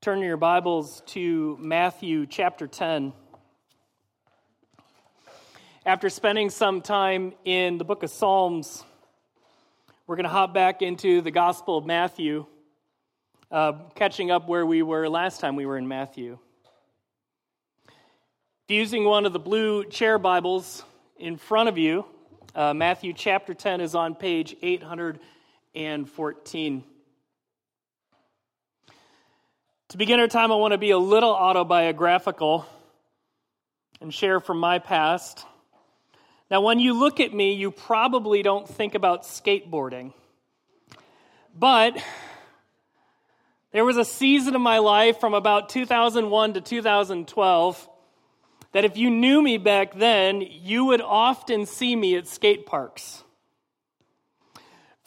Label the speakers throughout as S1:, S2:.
S1: Turn your Bibles to Matthew chapter 10. After spending some time in the book of Psalms, we're going to hop back into the Gospel of Matthew, uh, catching up where we were last time we were in Matthew. Using one of the blue chair Bibles in front of you, uh, Matthew chapter 10 is on page 814. To begin our time, I want to be a little autobiographical and share from my past. Now, when you look at me, you probably don't think about skateboarding. But there was a season of my life from about 2001 to 2012 that if you knew me back then, you would often see me at skate parks.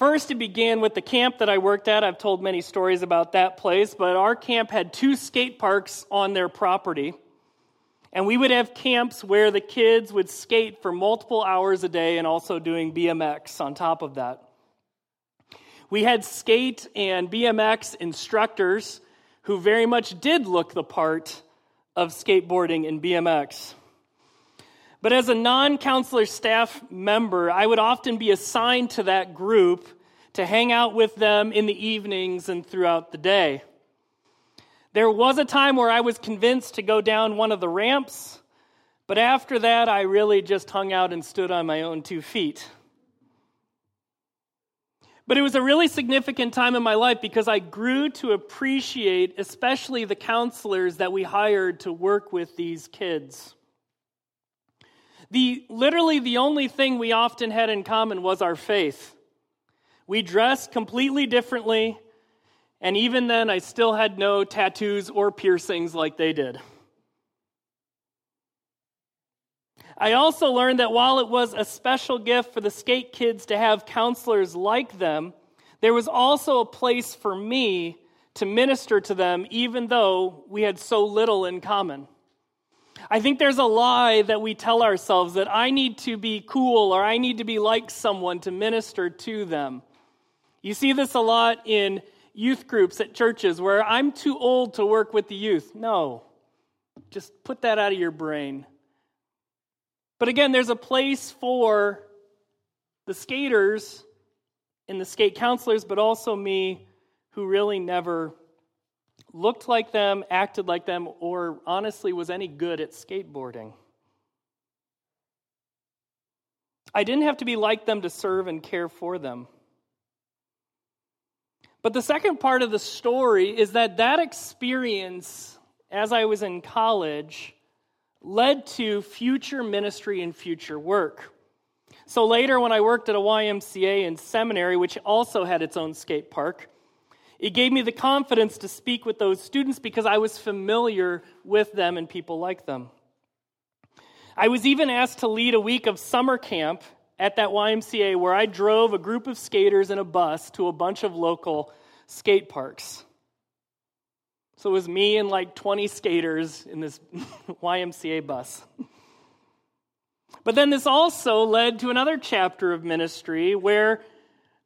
S1: First, it began with the camp that I worked at. I've told many stories about that place, but our camp had two skate parks on their property. And we would have camps where the kids would skate for multiple hours a day and also doing BMX on top of that. We had skate and BMX instructors who very much did look the part of skateboarding and BMX. But as a non counselor staff member, I would often be assigned to that group to hang out with them in the evenings and throughout the day. There was a time where I was convinced to go down one of the ramps, but after that, I really just hung out and stood on my own two feet. But it was a really significant time in my life because I grew to appreciate, especially the counselors that we hired to work with these kids. The, literally, the only thing we often had in common was our faith. We dressed completely differently, and even then, I still had no tattoos or piercings like they did. I also learned that while it was a special gift for the skate kids to have counselors like them, there was also a place for me to minister to them, even though we had so little in common. I think there's a lie that we tell ourselves that I need to be cool or I need to be like someone to minister to them. You see this a lot in youth groups at churches where I'm too old to work with the youth. No, just put that out of your brain. But again, there's a place for the skaters and the skate counselors, but also me who really never looked like them, acted like them, or honestly was any good at skateboarding. I didn't have to be like them to serve and care for them. But the second part of the story is that that experience, as I was in college, led to future ministry and future work. So later, when I worked at a YMCA and seminary, which also had its own skate park, it gave me the confidence to speak with those students because I was familiar with them and people like them. I was even asked to lead a week of summer camp at that YMCA where I drove a group of skaters in a bus to a bunch of local skate parks. So it was me and like 20 skaters in this YMCA bus. But then this also led to another chapter of ministry where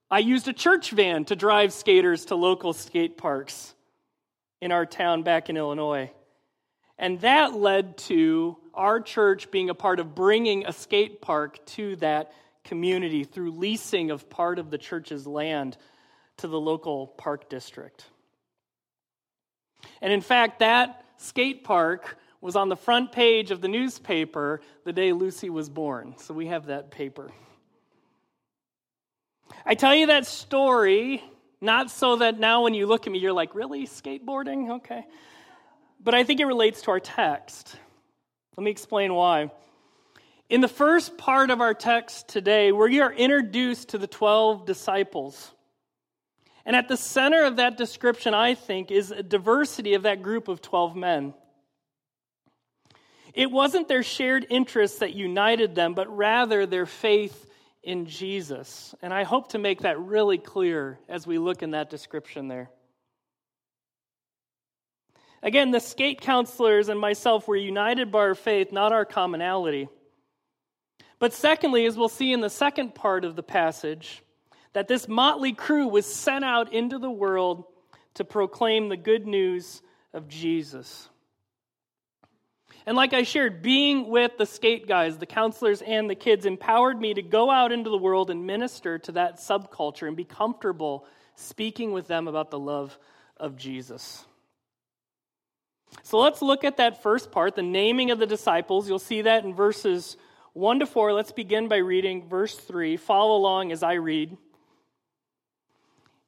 S1: I used a church van to drive skaters to local skate parks in our town back in Illinois. And that led to our church being a part of bringing a skate park to that community through leasing of part of the church's land to the local park district. And in fact, that skate park was on the front page of the newspaper the day Lucy was born. So we have that paper. I tell you that story not so that now when you look at me, you're like, really? Skateboarding? Okay. But I think it relates to our text. Let me explain why. In the first part of our text today, we are introduced to the 12 disciples. And at the center of that description, I think, is a diversity of that group of 12 men. It wasn't their shared interests that united them, but rather their faith in Jesus. And I hope to make that really clear as we look in that description there. Again, the skate counselors and myself were united by our faith, not our commonality. But secondly, as we'll see in the second part of the passage, that this motley crew was sent out into the world to proclaim the good news of Jesus. And like I shared, being with the skate guys, the counselors, and the kids empowered me to go out into the world and minister to that subculture and be comfortable speaking with them about the love of Jesus. So let's look at that first part, the naming of the disciples. You'll see that in verses 1 to 4. Let's begin by reading verse 3. Follow along as I read.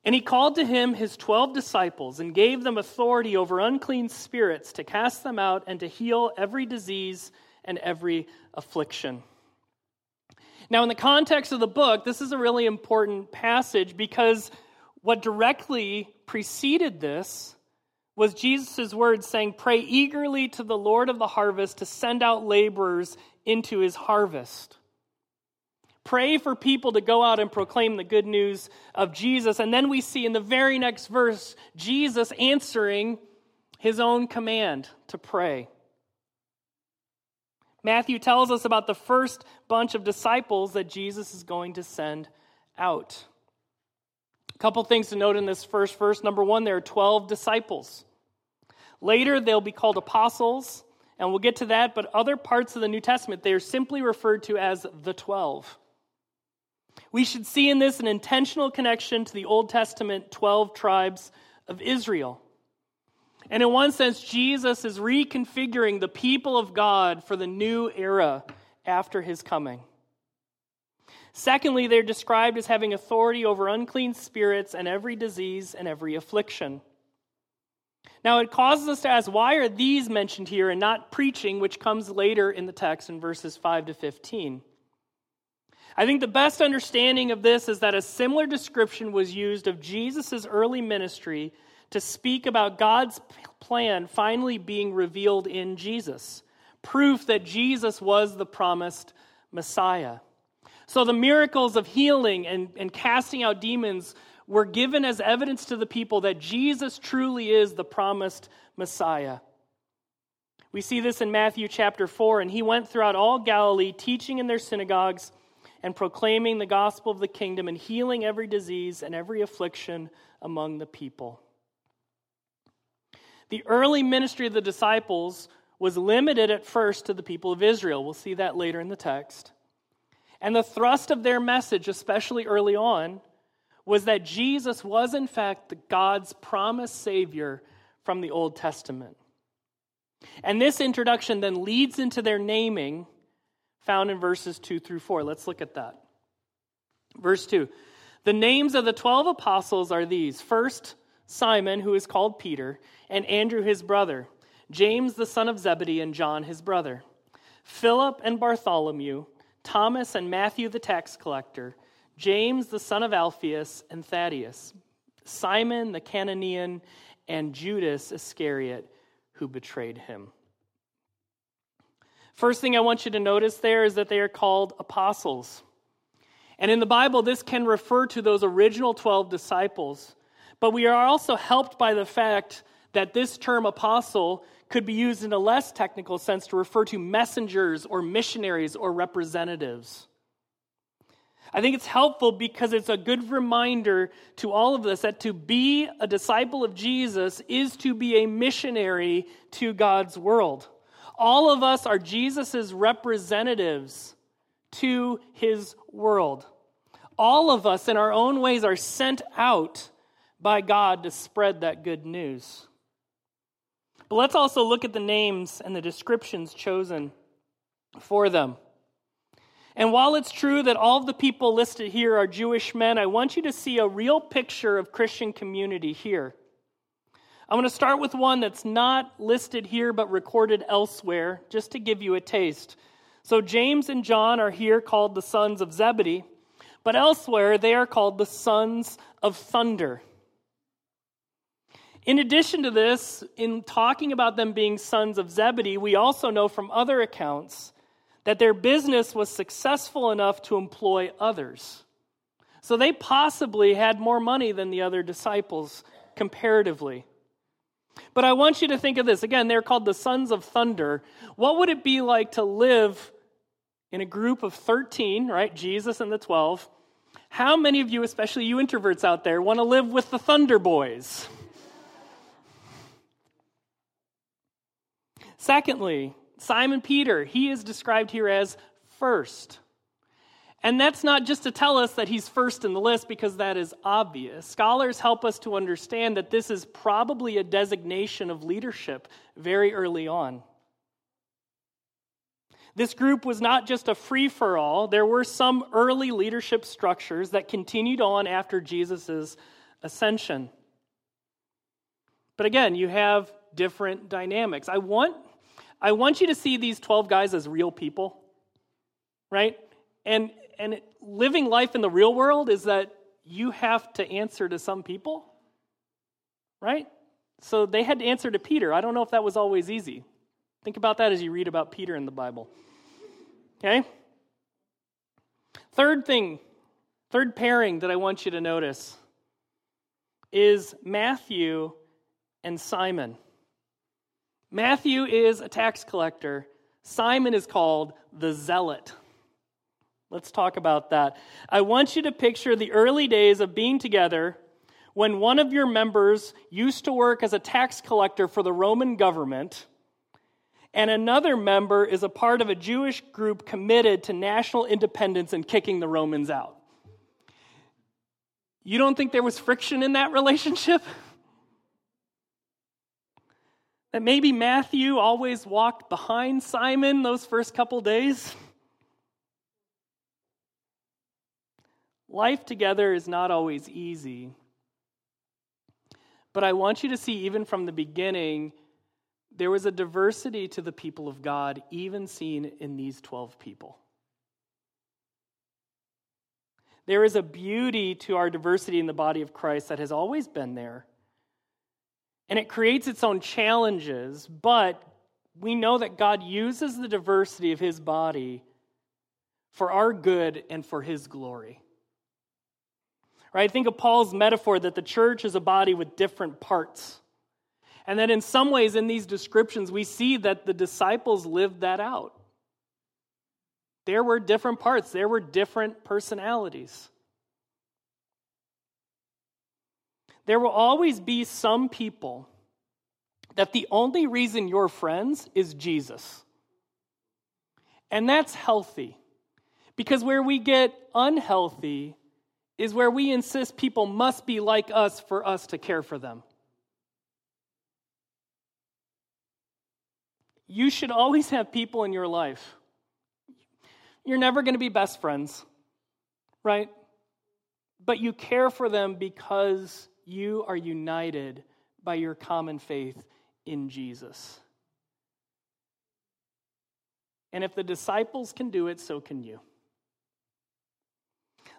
S1: And he called to him his twelve disciples and gave them authority over unclean spirits to cast them out and to heal every disease and every affliction. Now, in the context of the book, this is a really important passage because what directly preceded this was Jesus' words saying, Pray eagerly to the Lord of the harvest to send out laborers into his harvest. Pray for people to go out and proclaim the good news of Jesus. And then we see in the very next verse Jesus answering his own command to pray. Matthew tells us about the first bunch of disciples that Jesus is going to send out. Couple things to note in this first verse. Number one, there are 12 disciples. Later, they'll be called apostles, and we'll get to that, but other parts of the New Testament, they are simply referred to as the 12. We should see in this an intentional connection to the Old Testament 12 tribes of Israel. And in one sense, Jesus is reconfiguring the people of God for the new era after his coming. Secondly, they're described as having authority over unclean spirits and every disease and every affliction. Now, it causes us to ask why are these mentioned here and not preaching, which comes later in the text in verses 5 to 15? I think the best understanding of this is that a similar description was used of Jesus' early ministry to speak about God's plan finally being revealed in Jesus, proof that Jesus was the promised Messiah. So the miracles of healing and, and casting out demons were given as evidence to the people that Jesus truly is the promised Messiah. We see this in Matthew chapter 4, and he went throughout all Galilee, teaching in their synagogues and proclaiming the gospel of the kingdom and healing every disease and every affliction among the people. The early ministry of the disciples was limited at first to the people of Israel. We'll see that later in the text. And the thrust of their message, especially early on, was that Jesus was, in fact, God's promised Savior from the Old Testament. And this introduction then leads into their naming found in verses 2 through 4. Let's look at that. Verse 2 The names of the 12 apostles are these first, Simon, who is called Peter, and Andrew his brother, James the son of Zebedee, and John his brother, Philip and Bartholomew, Thomas and Matthew the tax collector, James the son of Alphaeus, and Thaddeus, Simon the Cananean, and Judas Iscariot, who betrayed him. First thing I want you to notice there is that they are called apostles. And in the Bible, this can refer to those original 12 disciples. But we are also helped by the fact that this term apostle could be used in a less technical sense to refer to messengers or missionaries or representatives. I think it's helpful because it's a good reminder to all of us that to be a disciple of Jesus is to be a missionary to God's world. All of us are Jesus' representatives to his world. All of us, in our own ways, are sent out by God to spread that good news. But let's also look at the names and the descriptions chosen for them. And while it's true that all of the people listed here are Jewish men, I want you to see a real picture of Christian community here. I'm going to start with one that's not listed here but recorded elsewhere, just to give you a taste. So, James and John are here called the sons of Zebedee, but elsewhere they are called the sons of thunder. In addition to this, in talking about them being sons of Zebedee, we also know from other accounts that their business was successful enough to employ others. So they possibly had more money than the other disciples comparatively. But I want you to think of this. Again, they're called the sons of thunder. What would it be like to live in a group of 13, right? Jesus and the 12. How many of you, especially you introverts out there, want to live with the Thunder Boys? Secondly, Simon Peter, he is described here as first. And that's not just to tell us that he's first in the list because that is obvious. Scholars help us to understand that this is probably a designation of leadership very early on. This group was not just a free for all, there were some early leadership structures that continued on after Jesus' ascension. But again, you have different dynamics. I want, I want you to see these 12 guys as real people, right? And, and living life in the real world is that you have to answer to some people, right? So they had to answer to Peter. I don't know if that was always easy. Think about that as you read about Peter in the Bible. Okay? Third thing, third pairing that I want you to notice is Matthew and Simon. Matthew is a tax collector, Simon is called the zealot. Let's talk about that. I want you to picture the early days of being together when one of your members used to work as a tax collector for the Roman government, and another member is a part of a Jewish group committed to national independence and kicking the Romans out. You don't think there was friction in that relationship? That maybe Matthew always walked behind Simon those first couple days? Life together is not always easy. But I want you to see, even from the beginning, there was a diversity to the people of God, even seen in these 12 people. There is a beauty to our diversity in the body of Christ that has always been there. And it creates its own challenges, but we know that God uses the diversity of his body for our good and for his glory. Right? Think of Paul's metaphor that the church is a body with different parts. And that in some ways, in these descriptions, we see that the disciples lived that out. There were different parts, there were different personalities. There will always be some people that the only reason you're friends is Jesus. And that's healthy. Because where we get unhealthy is where we insist people must be like us for us to care for them. You should always have people in your life. You're never going to be best friends, right? But you care for them because you are united by your common faith in Jesus. And if the disciples can do it, so can you.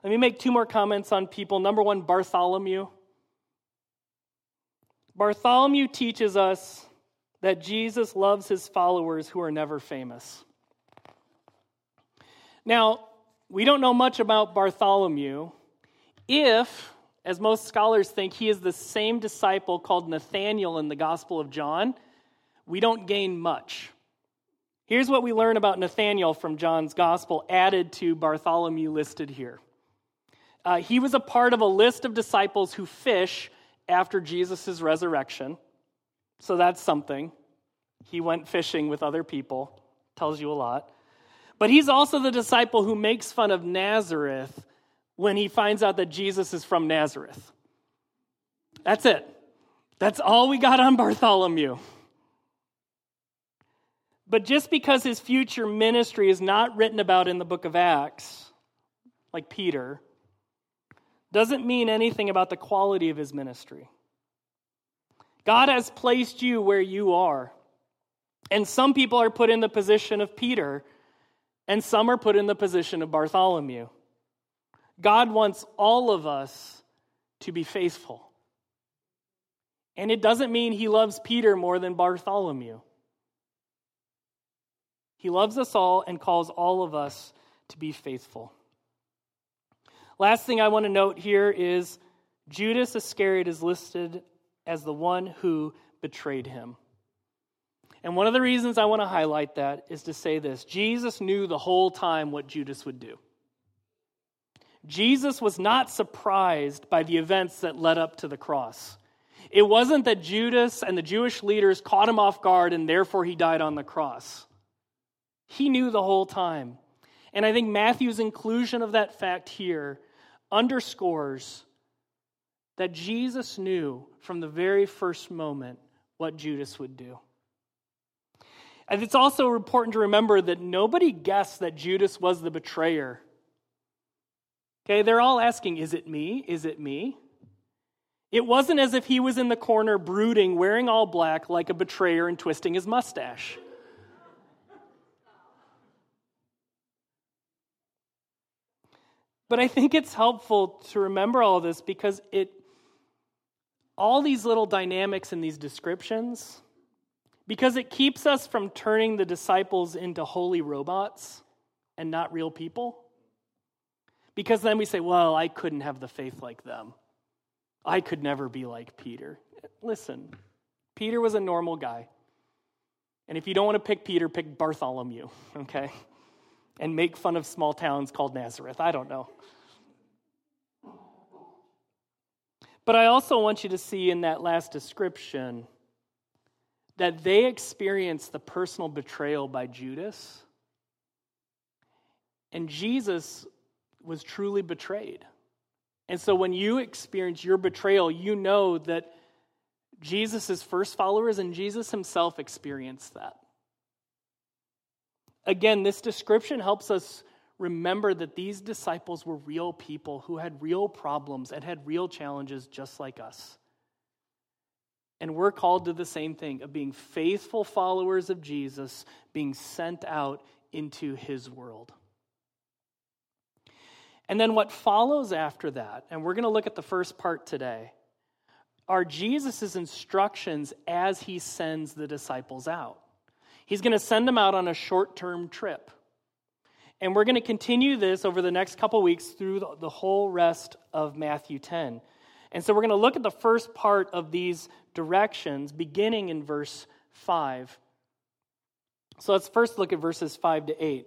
S1: Let me make two more comments on people. Number one, Bartholomew. Bartholomew teaches us that Jesus loves his followers who are never famous. Now, we don't know much about Bartholomew. If, as most scholars think, he is the same disciple called Nathaniel in the Gospel of John, we don't gain much. Here's what we learn about Nathaniel from John's Gospel, added to Bartholomew listed here. Uh, he was a part of a list of disciples who fish after Jesus' resurrection. So that's something. He went fishing with other people, tells you a lot. But he's also the disciple who makes fun of Nazareth when he finds out that Jesus is from Nazareth. That's it. That's all we got on Bartholomew. But just because his future ministry is not written about in the book of Acts, like Peter, doesn't mean anything about the quality of his ministry. God has placed you where you are. And some people are put in the position of Peter, and some are put in the position of Bartholomew. God wants all of us to be faithful. And it doesn't mean he loves Peter more than Bartholomew. He loves us all and calls all of us to be faithful. Last thing I want to note here is Judas Iscariot is listed as the one who betrayed him. And one of the reasons I want to highlight that is to say this Jesus knew the whole time what Judas would do. Jesus was not surprised by the events that led up to the cross. It wasn't that Judas and the Jewish leaders caught him off guard and therefore he died on the cross. He knew the whole time. And I think Matthew's inclusion of that fact here underscores that Jesus knew from the very first moment what Judas would do. And it's also important to remember that nobody guessed that Judas was the betrayer. Okay, they're all asking, is it me? Is it me? It wasn't as if he was in the corner brooding, wearing all black like a betrayer and twisting his mustache. But I think it's helpful to remember all this because it all these little dynamics in these descriptions because it keeps us from turning the disciples into holy robots and not real people. Because then we say, well, I couldn't have the faith like them. I could never be like Peter. Listen, Peter was a normal guy. And if you don't want to pick Peter, pick Bartholomew, okay? And make fun of small towns called Nazareth. I don't know. But I also want you to see in that last description that they experienced the personal betrayal by Judas. And Jesus was truly betrayed. And so when you experience your betrayal, you know that Jesus' first followers and Jesus himself experienced that. Again, this description helps us remember that these disciples were real people who had real problems and had real challenges just like us. And we're called to the same thing of being faithful followers of Jesus, being sent out into his world. And then what follows after that, and we're going to look at the first part today, are Jesus' instructions as he sends the disciples out. He's going to send them out on a short term trip. And we're going to continue this over the next couple weeks through the, the whole rest of Matthew 10. And so we're going to look at the first part of these directions beginning in verse 5. So let's first look at verses 5 to 8.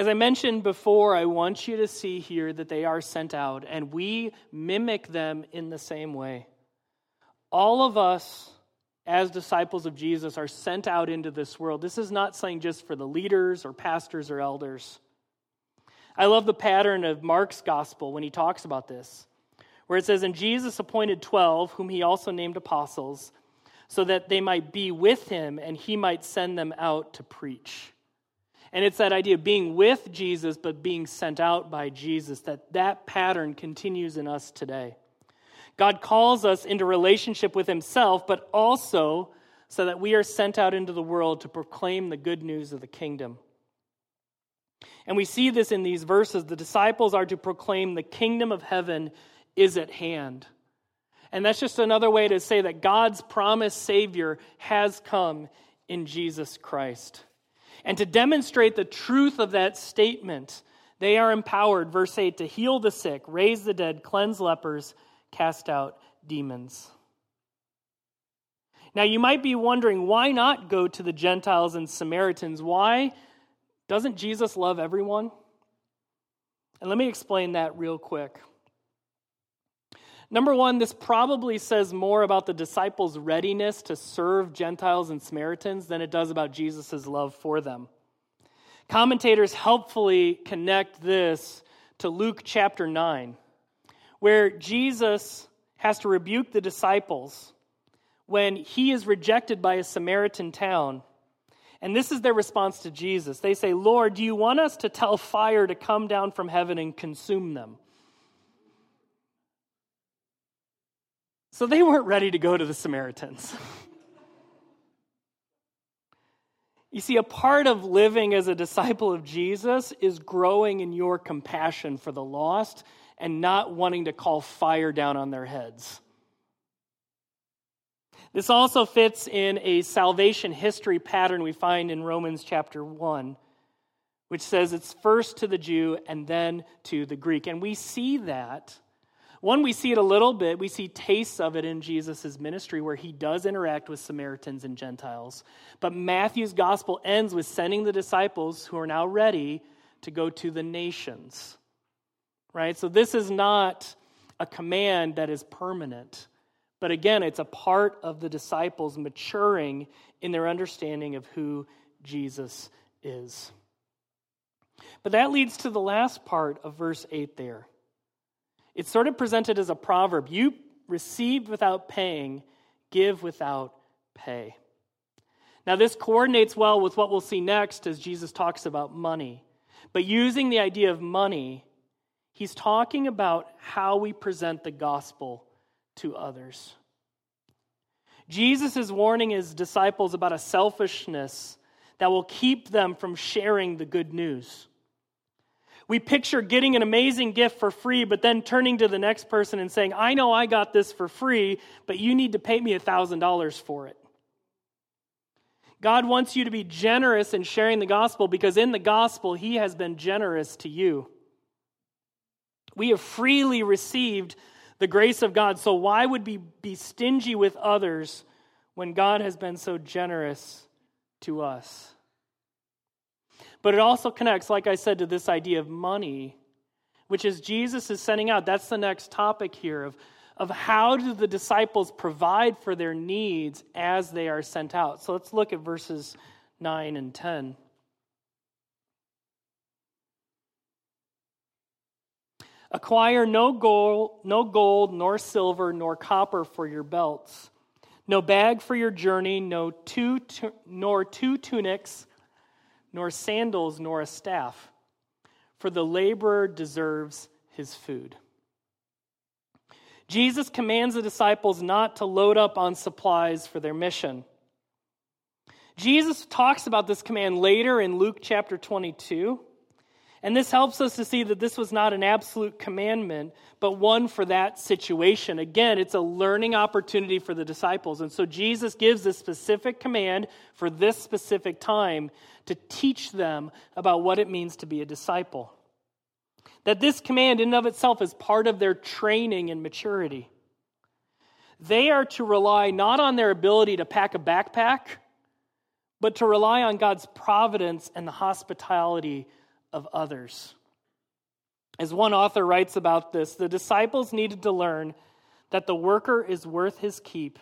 S1: As I mentioned before, I want you to see here that they are sent out, and we mimic them in the same way. All of us, as disciples of Jesus, are sent out into this world. This is not saying just for the leaders or pastors or elders. I love the pattern of Mark's gospel when he talks about this, where it says, And Jesus appointed 12, whom he also named apostles, so that they might be with him and he might send them out to preach. And it's that idea of being with Jesus, but being sent out by Jesus, that that pattern continues in us today. God calls us into relationship with himself, but also so that we are sent out into the world to proclaim the good news of the kingdom. And we see this in these verses. The disciples are to proclaim the kingdom of heaven is at hand. And that's just another way to say that God's promised Savior has come in Jesus Christ. And to demonstrate the truth of that statement, they are empowered, verse 8, to heal the sick, raise the dead, cleanse lepers, cast out demons. Now, you might be wondering why not go to the Gentiles and Samaritans? Why doesn't Jesus love everyone? And let me explain that real quick. Number one, this probably says more about the disciples' readiness to serve Gentiles and Samaritans than it does about Jesus' love for them. Commentators helpfully connect this to Luke chapter 9, where Jesus has to rebuke the disciples when he is rejected by a Samaritan town and this is their response to Jesus. They say, Lord, do you want us to tell fire to come down from heaven and consume them? So they weren't ready to go to the Samaritans. you see, a part of living as a disciple of Jesus is growing in your compassion for the lost and not wanting to call fire down on their heads. This also fits in a salvation history pattern we find in Romans chapter 1, which says it's first to the Jew and then to the Greek. And we see that. One, we see it a little bit. We see tastes of it in Jesus' ministry where he does interact with Samaritans and Gentiles. But Matthew's gospel ends with sending the disciples who are now ready to go to the nations. Right? So this is not a command that is permanent. But again, it's a part of the disciples maturing in their understanding of who Jesus is. But that leads to the last part of verse 8 there. It's sort of presented as a proverb you received without paying, give without pay. Now, this coordinates well with what we'll see next as Jesus talks about money. But using the idea of money, he's talking about how we present the gospel to others. Jesus is warning his disciples about a selfishness that will keep them from sharing the good news. We picture getting an amazing gift for free, but then turning to the next person and saying, I know I got this for free, but you need to pay me $1,000 for it. God wants you to be generous in sharing the gospel because in the gospel, He has been generous to you. We have freely received the grace of God. So why would we be stingy with others when God has been so generous to us? But it also connects, like I said, to this idea of money, which is Jesus is sending out. That's the next topic here of, of how do the disciples provide for their needs as they are sent out. So let's look at verses 9 and 10. Acquire no gold, no gold, nor silver, nor copper for your belts, no bag for your journey, no two, nor two tunics, nor sandals, nor a staff, for the laborer deserves his food. Jesus commands the disciples not to load up on supplies for their mission. Jesus talks about this command later in Luke chapter 22. And this helps us to see that this was not an absolute commandment, but one for that situation. Again, it's a learning opportunity for the disciples. And so Jesus gives this specific command for this specific time to teach them about what it means to be a disciple. That this command, in and of itself, is part of their training and maturity. They are to rely not on their ability to pack a backpack, but to rely on God's providence and the hospitality of others. As one author writes about this, the disciples needed to learn that the worker is worth his keep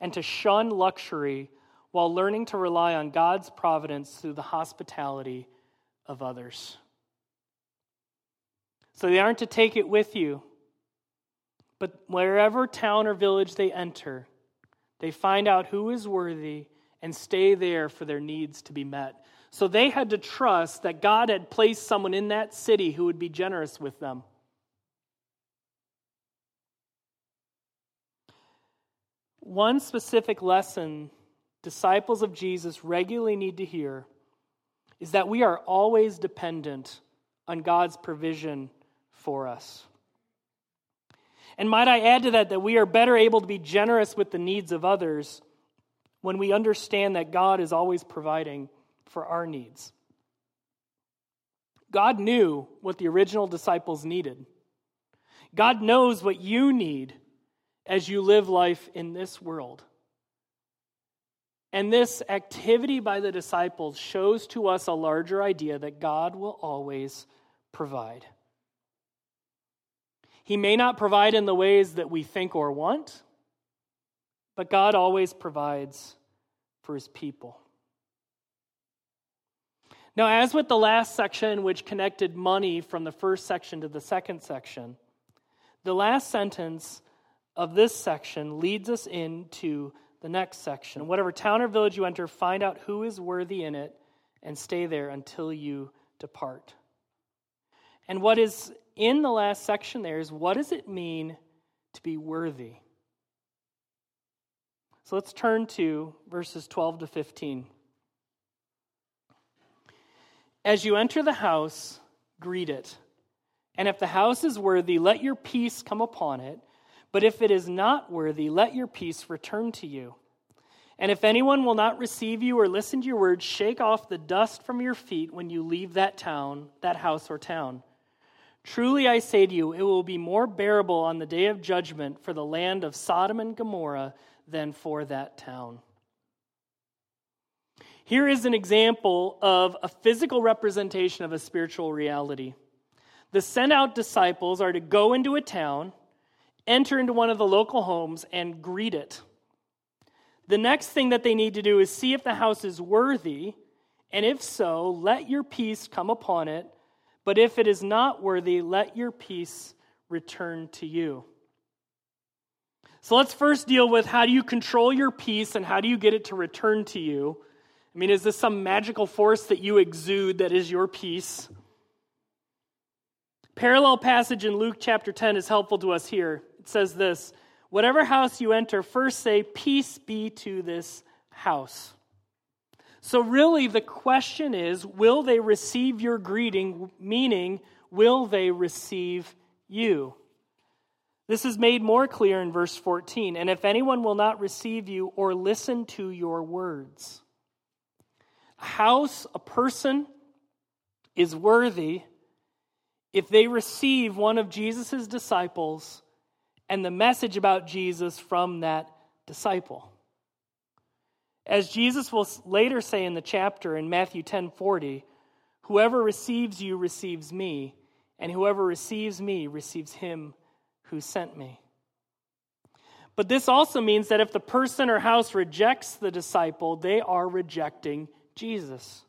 S1: and to shun luxury while learning to rely on God's providence through the hospitality of others. So they aren't to take it with you, but wherever town or village they enter, they find out who is worthy and stay there for their needs to be met. So they had to trust that God had placed someone in that city who would be generous with them. One specific lesson disciples of Jesus regularly need to hear is that we are always dependent on God's provision for us. And might I add to that that we are better able to be generous with the needs of others when we understand that God is always providing for our needs. God knew what the original disciples needed. God knows what you need as you live life in this world. And this activity by the disciples shows to us a larger idea that God will always provide. He may not provide in the ways that we think or want, but God always provides for his people. Now, as with the last section, which connected money from the first section to the second section, the last sentence of this section leads us into the next section. Whatever town or village you enter, find out who is worthy in it and stay there until you depart. And what is in the last section there is what does it mean to be worthy? So let's turn to verses 12 to 15. As you enter the house, greet it. And if the house is worthy, let your peace come upon it. But if it is not worthy, let your peace return to you. And if anyone will not receive you or listen to your words, shake off the dust from your feet when you leave that town, that house or town. Truly I say to you, it will be more bearable on the day of judgment for the land of Sodom and Gomorrah than for that town. Here is an example of a physical representation of a spiritual reality. The sent out disciples are to go into a town, enter into one of the local homes, and greet it. The next thing that they need to do is see if the house is worthy, and if so, let your peace come upon it. But if it is not worthy, let your peace return to you. So let's first deal with how do you control your peace and how do you get it to return to you? I mean, is this some magical force that you exude that is your peace? Parallel passage in Luke chapter 10 is helpful to us here. It says this Whatever house you enter, first say, Peace be to this house. So, really, the question is will they receive your greeting? Meaning, will they receive you? This is made more clear in verse 14. And if anyone will not receive you or listen to your words, house, a person is worthy if they receive one of Jesus' disciples and the message about Jesus from that disciple. As Jesus will later say in the chapter in Matthew 10:40, whoever receives you receives me, and whoever receives me receives him who sent me. But this also means that if the person or house rejects the disciple, they are rejecting Jesus.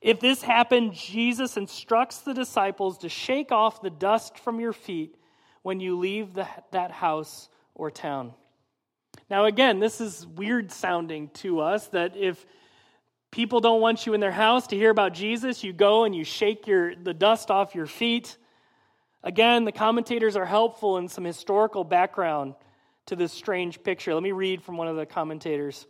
S1: If this happened, Jesus instructs the disciples to shake off the dust from your feet when you leave the, that house or town. Now, again, this is weird sounding to us that if people don't want you in their house to hear about Jesus, you go and you shake your, the dust off your feet. Again, the commentators are helpful in some historical background to this strange picture. Let me read from one of the commentators.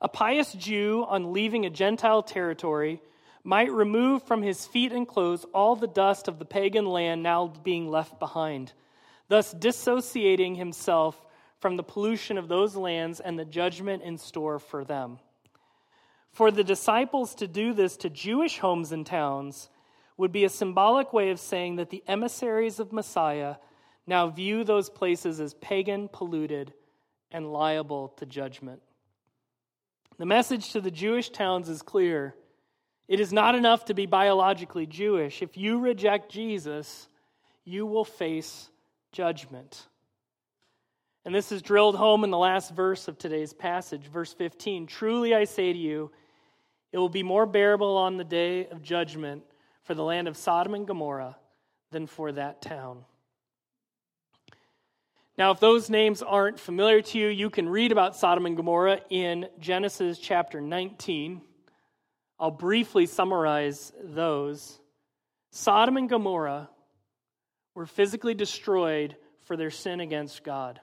S1: A pious Jew, on leaving a Gentile territory, might remove from his feet and clothes all the dust of the pagan land now being left behind, thus dissociating himself from the pollution of those lands and the judgment in store for them. For the disciples to do this to Jewish homes and towns would be a symbolic way of saying that the emissaries of Messiah now view those places as pagan, polluted, and liable to judgment. The message to the Jewish towns is clear. It is not enough to be biologically Jewish. If you reject Jesus, you will face judgment. And this is drilled home in the last verse of today's passage, verse 15. Truly I say to you, it will be more bearable on the day of judgment for the land of Sodom and Gomorrah than for that town. Now, if those names aren't familiar to you, you can read about Sodom and Gomorrah in Genesis chapter 19. I'll briefly summarize those. Sodom and Gomorrah were physically destroyed for their sin against God.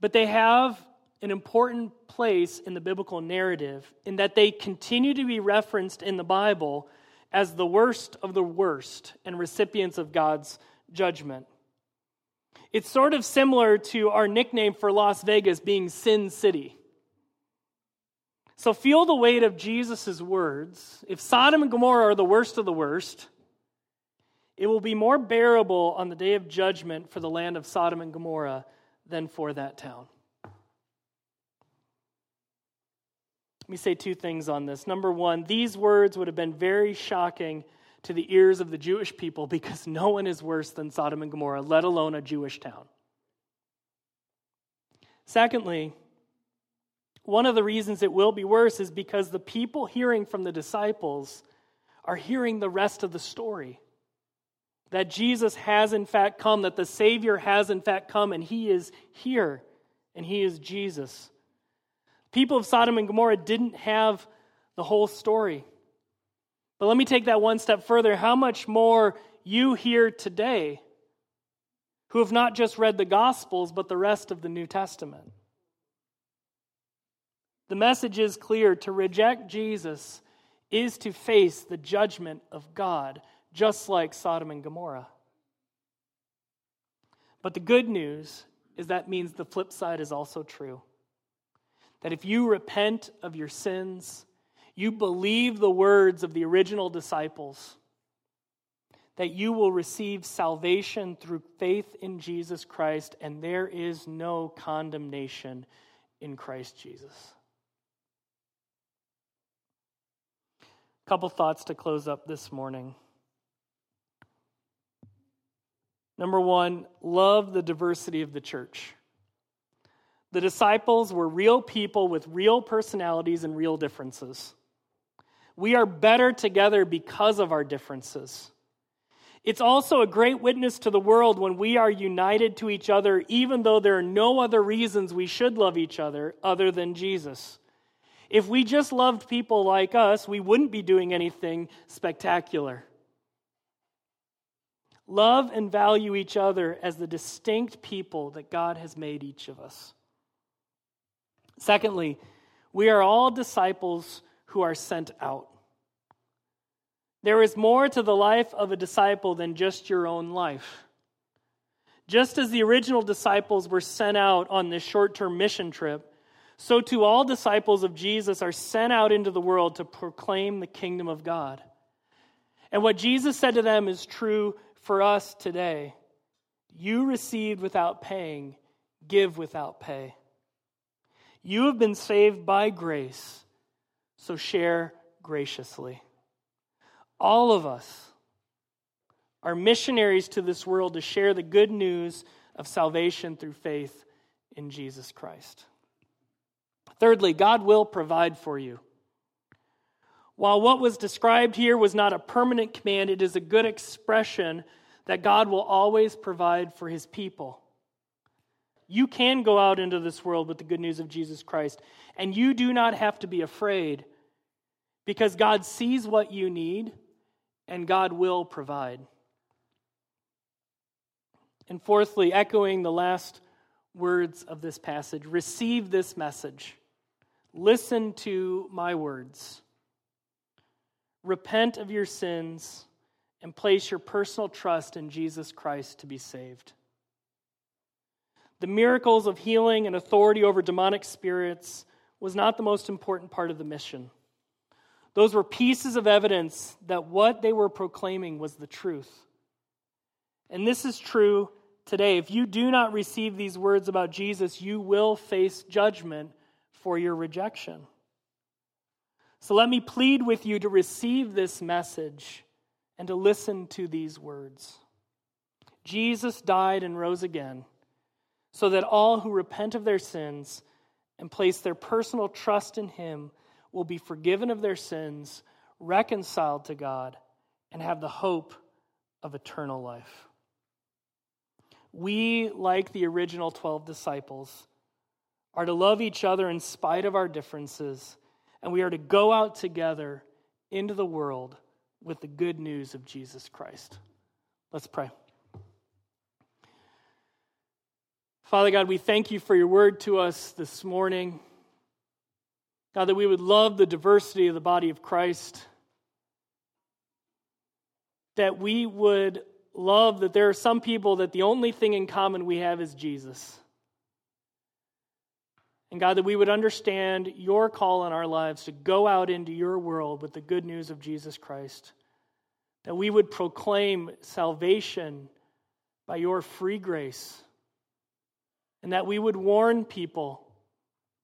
S1: But they have an important place in the biblical narrative in that they continue to be referenced in the Bible as the worst of the worst and recipients of God's judgment. It's sort of similar to our nickname for Las Vegas being Sin City. So feel the weight of Jesus' words. If Sodom and Gomorrah are the worst of the worst, it will be more bearable on the day of judgment for the land of Sodom and Gomorrah than for that town. Let me say two things on this. Number one, these words would have been very shocking to the ears of the Jewish people because no one is worse than Sodom and Gomorrah, let alone a Jewish town. Secondly, one of the reasons it will be worse is because the people hearing from the disciples are hearing the rest of the story that Jesus has in fact come, that the Savior has in fact come, and He is here, and He is Jesus. People of Sodom and Gomorrah didn't have the whole story. But let me take that one step further. How much more you here today who have not just read the Gospels, but the rest of the New Testament? The message is clear to reject Jesus is to face the judgment of God just like Sodom and Gomorrah. But the good news is that means the flip side is also true. That if you repent of your sins, you believe the words of the original disciples, that you will receive salvation through faith in Jesus Christ, and there is no condemnation in Christ Jesus. A couple thoughts to close up this morning. Number one, love the diversity of the church. The disciples were real people with real personalities and real differences. We are better together because of our differences. It's also a great witness to the world when we are united to each other, even though there are no other reasons we should love each other other than Jesus. If we just loved people like us, we wouldn't be doing anything spectacular. Love and value each other as the distinct people that God has made each of us. Secondly, we are all disciples who are sent out. There is more to the life of a disciple than just your own life. Just as the original disciples were sent out on this short term mission trip, so too all disciples of Jesus are sent out into the world to proclaim the kingdom of God. And what Jesus said to them is true for us today. You received without paying, give without pay. You have been saved by grace, so share graciously. All of us are missionaries to this world to share the good news of salvation through faith in Jesus Christ. Thirdly, God will provide for you. While what was described here was not a permanent command, it is a good expression that God will always provide for his people. You can go out into this world with the good news of Jesus Christ, and you do not have to be afraid because God sees what you need and God will provide. And fourthly, echoing the last words of this passage, receive this message. Listen to my words. Repent of your sins and place your personal trust in Jesus Christ to be saved. The miracles of healing and authority over demonic spirits was not the most important part of the mission. Those were pieces of evidence that what they were proclaiming was the truth. And this is true today. If you do not receive these words about Jesus, you will face judgment for your rejection. So let me plead with you to receive this message and to listen to these words. Jesus died and rose again so that all who repent of their sins and place their personal trust in him will be forgiven of their sins, reconciled to God, and have the hope of eternal life. We, like the original 12 disciples, are to love each other in spite of our differences, and we are to go out together into the world with the good news of Jesus Christ. Let's pray. Father God, we thank you for your word to us this morning. God, that we would love the diversity of the body of Christ. That we would love that there are some people that the only thing in common we have is Jesus. And God, that we would understand your call in our lives to go out into your world with the good news of Jesus Christ. That we would proclaim salvation by your free grace. And that we would warn people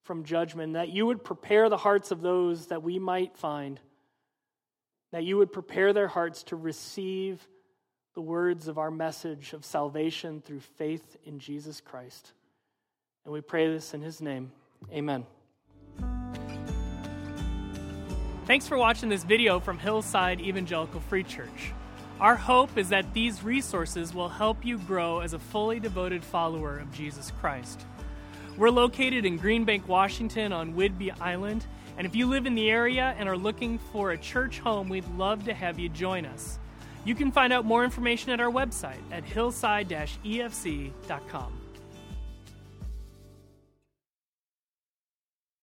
S1: from judgment, that you would prepare the hearts of those that we might find, that you would prepare their hearts to receive the words of our message of salvation through faith in Jesus Christ. And we pray this in his name. Amen. Thanks for watching this video from Hillside Evangelical Free Church. Our hope is that these resources will help you grow as a fully devoted follower of Jesus Christ. We're located in Green Bank, Washington on Whidbey Island. And if you live in the area and are looking for a church home, we'd love to have you join us. You can find out more information at our website at hillside efc.com.